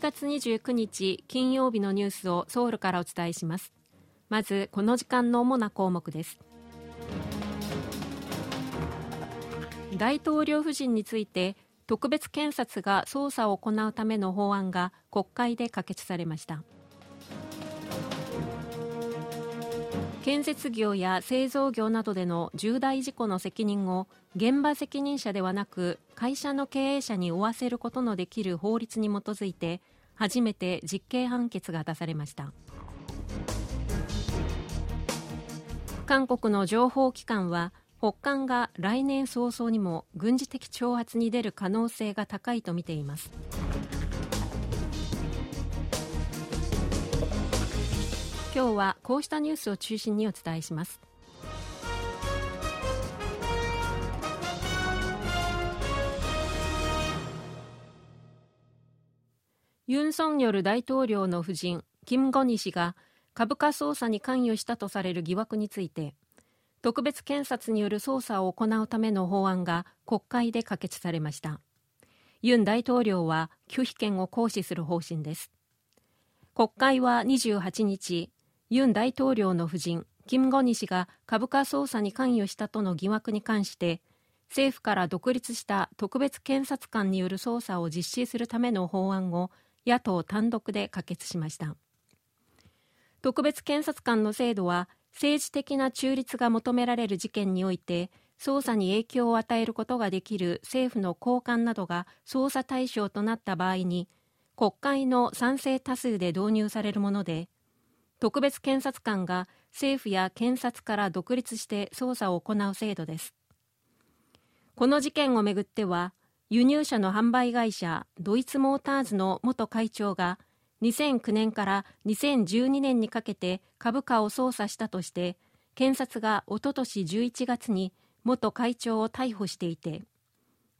12月29日金曜日のニュースをソウルからお伝えします。まずこの時間の主な項目です。大統領夫人について特別検察が捜査を行うための法案が国会で可決されました。建設業や製造業などでの重大事故の責任を現場責任者ではなく会社の経営者に負わせることのできる法律に基づいて初めて実刑判決が出されました。韓国の情報機関は北韓が来年早々にも軍事的挑発に出る可能性が高いとみています。今日はこうしたニュースを中心にお伝えします。ユン・ソンニョル大統領の夫人キム・ゴニ氏が株価操作に関与したとされる疑惑について特別検察による捜査を行うための法案が国会で可決されました。ユン大統領は拒否権を行使する方針です。国会は28日ユン大統領の夫人キム・ゴニ氏が株価操作に関与したとの疑惑に関して政府から独立した特別検察官による捜査を実施するための法案を野党単独で可決しました。特別検察官の制度は政治的な中立が求められる事件において捜査に影響を与えることができる政府の高官などが捜査対象となった場合に国会の賛成多数で導入されるもので特別検察官が政府や検察から独立して捜査を行う制度です。この事件をめぐっては輸入車の販売会社ドイツモーターズの元会長が2009年から2012年にかけて株価を操作したとして検察がおととし11月に元会長を逮捕していて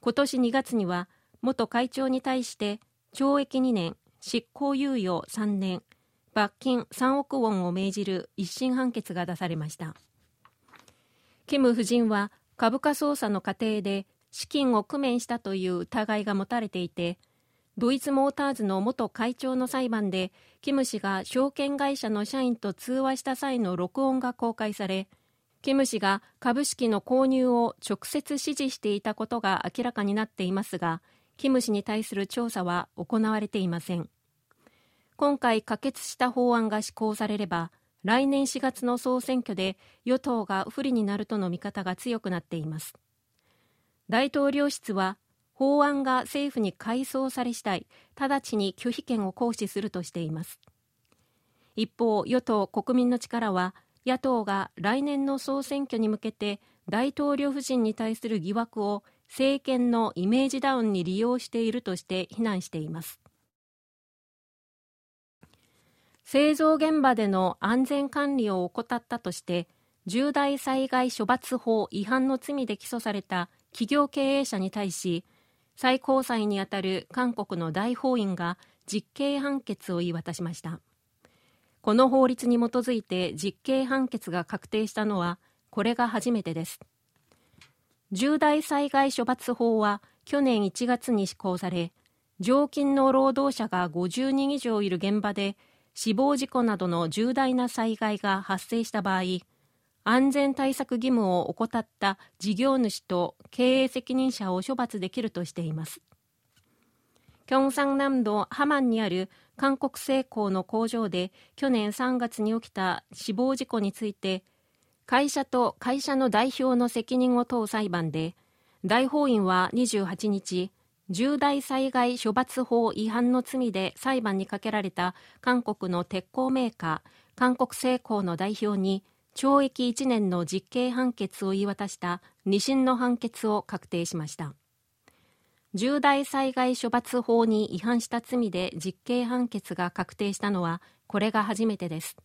今年2月には元会長に対して懲役2年執行猶予3年罰金3億ウォンを命じる一審判決が出されました。キム夫人は株価操作の過程で資金を工面したという疑いが持たれていてドイツモーターズの元会長の裁判でキム氏が証券会社の社員と通話した際の録音が公開されキム氏が株式の購入を直接指示していたことが明らかになっていますがキム氏に対する調査は行われていません。今回可決した法案が施行されれば来年4月の総選挙で与党が不利になるとの見方が強くなっています。大統領室は法案が政府に改装され次第直ちに拒否権を行使するとしています。一方与党国民の力は野党が来年の総選挙に向けて大統領夫人に対する疑惑を政権のイメージダウンに利用しているとして非難しています。製造現場での安全管理を怠ったとして重大災害処罰法違反の罪で起訴された企業経営者に対し最高裁にあたる韓国の大法院が実刑判決を言い渡しました。この法律に基づいて実刑判決が確定したのはこれが初めてです。重大災害処罰法は去年1月に施行され常勤の労働者が50人以上いる現場で死亡事故などの重大な災害が発生した場合安全対策義務を怠った事業主と経営責任者を処罰できるとしています。京山南道ハマンにある韓国製鋼の工場で去年3月に起きた死亡事故について会社と会社の代表の責任を問う裁判で大法院は28日重大災害処罰法違反の罪で裁判にかけられた韓国の鉄鋼メーカー韓国製鋼の代表に懲役1年の実刑判決を言い渡した2審の判決を確定しました。重大災害処罰法に違反した罪で実刑判決が確定したのはこれが初めてです。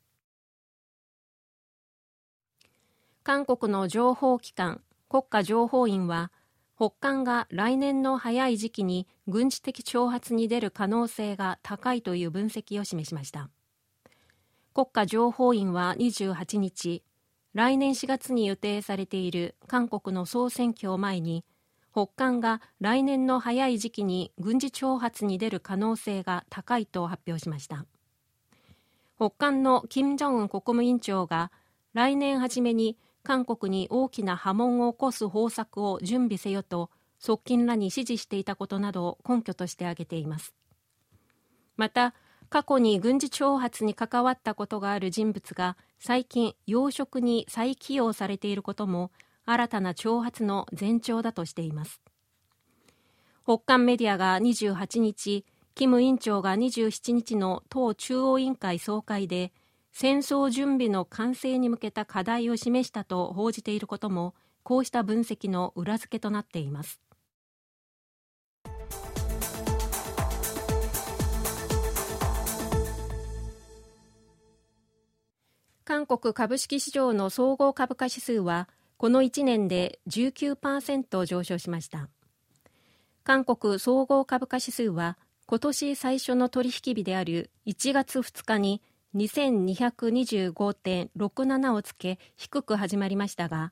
韓国の情報機関国家情報院は北韓が来年の早い時期に軍事的挑発に出る可能性が高いという分析を示しました。国家情報院は28日来年4月に予定されている韓国の総選挙を前に北韓が来年の早い時期に軍事挑発に出る可能性が高いと発表しました。北韓の金正恩国務委員長が来年初めに韓国に大きな波紋を起こす方策を準備せよと側近らに指示していたことなどを根拠として挙げています。また過去に軍事挑発に関わったことがある人物が最近要職に再起用されていることも新たな挑発の前兆だとしています。北韓メディアが28日キム委員長が27日の党中央委員会総会で戦争準備の完成に向けた課題を示したと報じていることもこうした分析の裏付けとなっています。韓国株式市場の総合株価指数はこの1年で19%上昇しました。韓国総合株価指数は今年最初の取引日である1月2日に2225.67をつけ低く始まりましたが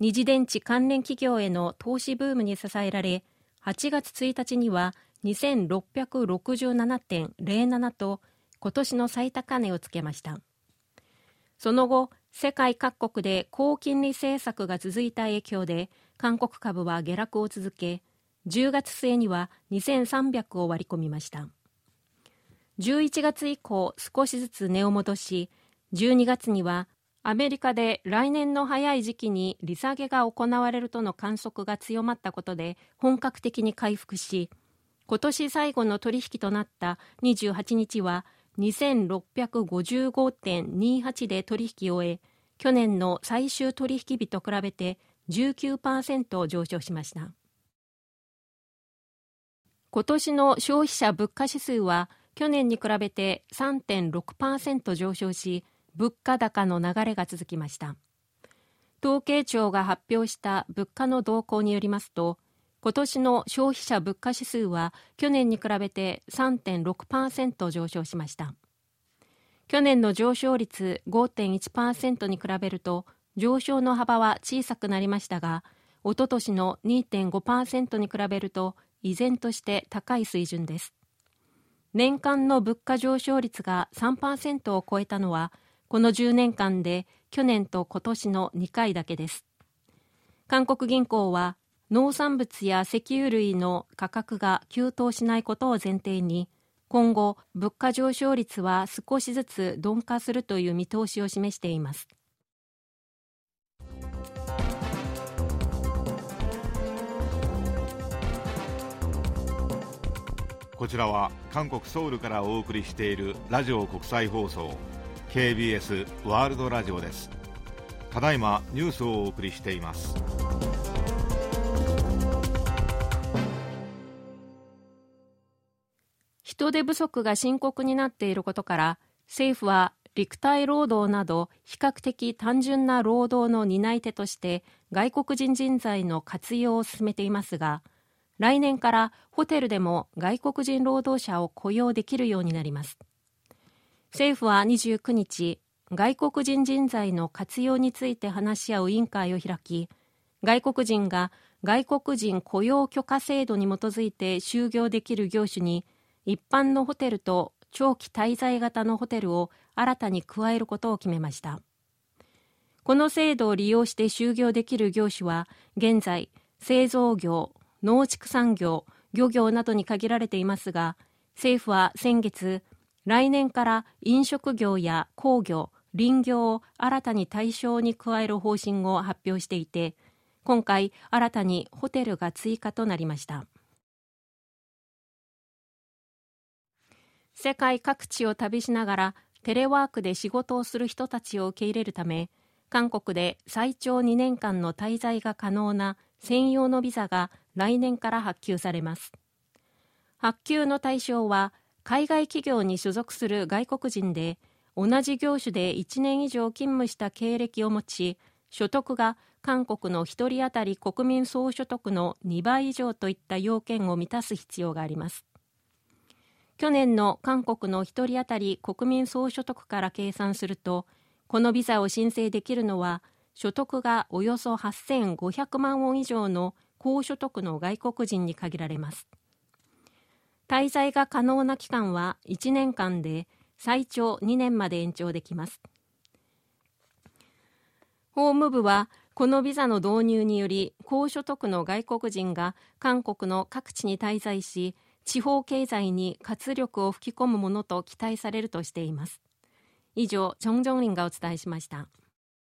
二次電池関連企業への投資ブームに支えられ8月1日には2667.07と今年の最高値をつけました。その後世界各国で高金利政策が続いた影響で韓国株は下落を続け10月末には2300を割り込みました。11月以降少しずつ値を戻し12月にはアメリカで来年の早い時期に利下げが行われるとの観測が強まったことで本格的に回復し今年最後の取引となった28日は2655.28で取引を終え去年の最終取引日と比べて19%上昇しました。今年の消費者物価指数は去年に比べて3.6%上昇し物価高の流れが続きました。統計庁が発表した物価の動向によりますと今年の消費者物価指数は去年に比べて3.6%上昇しました。去年の上昇率5.1%に比べると上昇の幅は小さくなりましたがおととしの2.5%に比べると依然として高い水準です。年間の物価上昇率が3%を超えたのはこの10年間で去年と今年の2回だけです。韓国銀行は農産物や石油類の価格が急騰しないことを前提に今後物価上昇率は少しずつ鈍化するという見通しを示しています。こちらは韓国ソウルからお送りしているラジオ国際放送 KBS ワールドラジオです。ただいまニュースをお送りしています。人手不足が深刻になっていることから政府は陸体労働など比較的単純な労働の担い手として外国人人材の活用を進めていますが来年からホテルでも外国人労働者を雇用できるようになります。政府は29日外国人人材の活用について話し合う委員会を開き外国人が外国人雇用許可制度に基づいて就業できる業種に一般のホテルと長期滞在型のホテルを新たに加えることを決めました。この制度を利用して就業できる業種は現在製造業農畜産業漁業などに限られていますが政府は先月来年から飲食業や工業林業を新たに対象に加える方針を発表していて今回新たにホテルが追加となりました。世界各地を旅しながらテレワークで仕事をする人たちを受け入れるため韓国で最長2年間の滞在が可能な専用のビザが来年から発給されます。発給の対象は海外企業に所属する外国人で同じ業種で1年以上勤務した経歴を持ち所得が韓国の1人当たり国民総所得の2倍以上といった要件を満たす必要があります。去年の韓国の1人当たり国民総所得から計算するとこのビザを申請できるのは所得がおよそ8500万ウォン以上の高所得の外国人に限られます。滞在が可能な期間は1年間で最長2年まで延長できます。法務部はこのビザの導入により高所得の外国人が韓国の各地に滞在し地方経済に活力を吹き込むものと期待されるとしています。以上チョン・ジョンリンがお伝えしました。